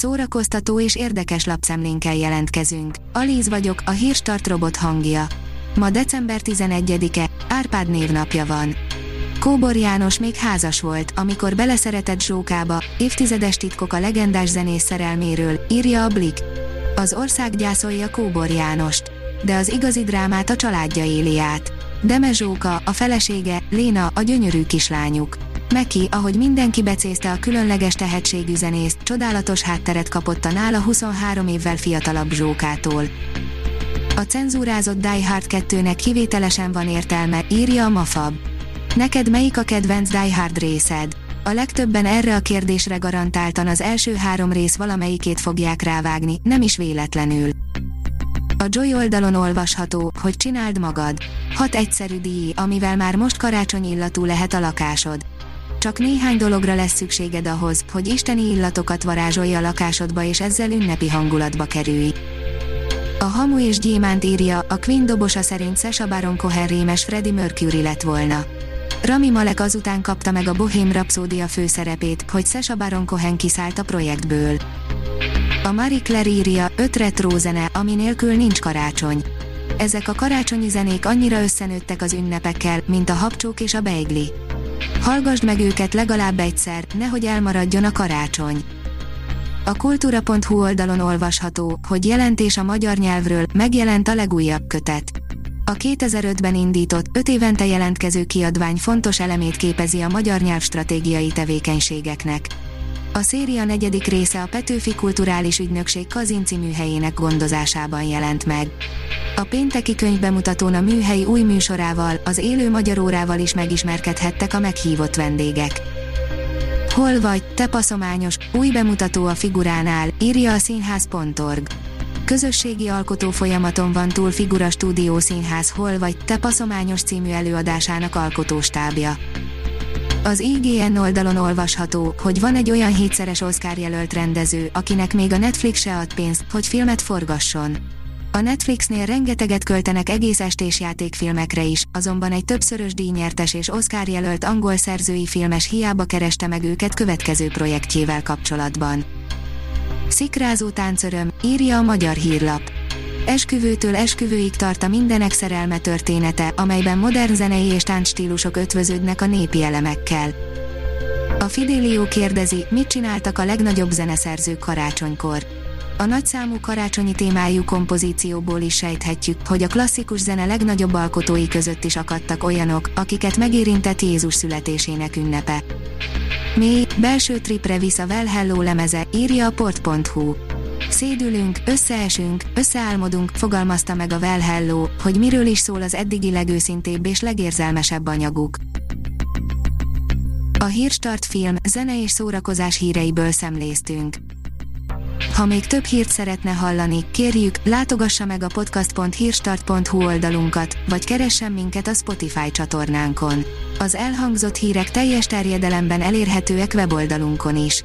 szórakoztató és érdekes lapszemlénkkel jelentkezünk. Alíz vagyok, a hírstart robot hangja. Ma december 11-e, Árpád névnapja van. Kóbor János még házas volt, amikor beleszeretett Zsókába, évtizedes titkok a legendás zenész szerelméről, írja a Blik. Az ország gyászolja Kóbor Jánost. De az igazi drámát a családja éli át. Deme Zsóka, a felesége, Léna, a gyönyörű kislányuk. Meki, ahogy mindenki becézte a különleges tehetségű zenészt, csodálatos hátteret kapott a nála 23 évvel fiatalabb Zsókától. A cenzúrázott Die Hard 2-nek kivételesen van értelme, írja a Mafab. Neked melyik a kedvenc Die Hard részed? A legtöbben erre a kérdésre garantáltan az első három rész valamelyikét fogják rávágni, nem is véletlenül. A Joy oldalon olvasható, hogy csináld magad. Hat egyszerű díj, amivel már most karácsony illatú lehet a lakásod. Csak néhány dologra lesz szükséged ahhoz, hogy isteni illatokat varázsolja a lakásodba és ezzel ünnepi hangulatba kerülj. A Hamu és Gyémánt írja, a Queen dobosa szerint Sasha Baron Cohen rémes Freddie Mercury lett volna. Rami Malek azután kapta meg a Bohém Rhapsódia főszerepét, hogy Sasha Baron Cohen kiszállt a projektből. A Marie Claire írja, öt retro zene, ami nélkül nincs karácsony. Ezek a karácsonyi zenék annyira összenőttek az ünnepekkel, mint a habcsók és a beigli. Hallgasd meg őket legalább egyszer, nehogy elmaradjon a karácsony. A kultúra.hu oldalon olvasható, hogy jelentés a magyar nyelvről, megjelent a legújabb kötet. A 2005-ben indított, 5 évente jelentkező kiadvány fontos elemét képezi a magyar nyelv stratégiai tevékenységeknek. A széria negyedik része a Petőfi Kulturális Ügynökség Kazinci műhelyének gondozásában jelent meg. A pénteki könyvbemutatón a műhely új műsorával, az élő magyar órával is megismerkedhettek a meghívott vendégek. Hol vagy, te paszományos, új bemutató a figuránál, írja a színház.org. Közösségi alkotó folyamaton van túl Figura Stúdió Színház Hol vagy, te paszományos című előadásának alkotóstábja. Az IGN oldalon olvasható, hogy van egy olyan hétszeres Oscar jelölt rendező, akinek még a Netflix se ad pénzt, hogy filmet forgasson. A Netflixnél rengeteget költenek egész estés játékfilmekre is, azonban egy többszörös díjnyertes és Oscar jelölt angol szerzői filmes hiába kereste meg őket következő projektjével kapcsolatban. Szikrázó táncöröm, írja a magyar hírlap. Esküvőtől esküvőig tart a mindenek szerelme története, amelyben modern zenei és táncstílusok ötvöződnek a népi elemekkel. A Fidelio kérdezi, mit csináltak a legnagyobb zeneszerzők karácsonykor. A nagyszámú karácsonyi témájú kompozícióból is sejthetjük, hogy a klasszikus zene legnagyobb alkotói között is akadtak olyanok, akiket megérintett Jézus születésének ünnepe. Mély, belső tripre visz a Well Hello lemeze, írja a port.hu. Szédülünk, összeesünk, összeálmodunk, fogalmazta meg a Well Hello, hogy miről is szól az eddigi legőszintébb és legérzelmesebb anyaguk. A Hírstart film, zene és szórakozás híreiből szemléztünk. Ha még több hírt szeretne hallani, kérjük, látogassa meg a podcast.hírstart.hu oldalunkat, vagy keressen minket a Spotify csatornánkon. Az elhangzott hírek teljes terjedelemben elérhetőek weboldalunkon is.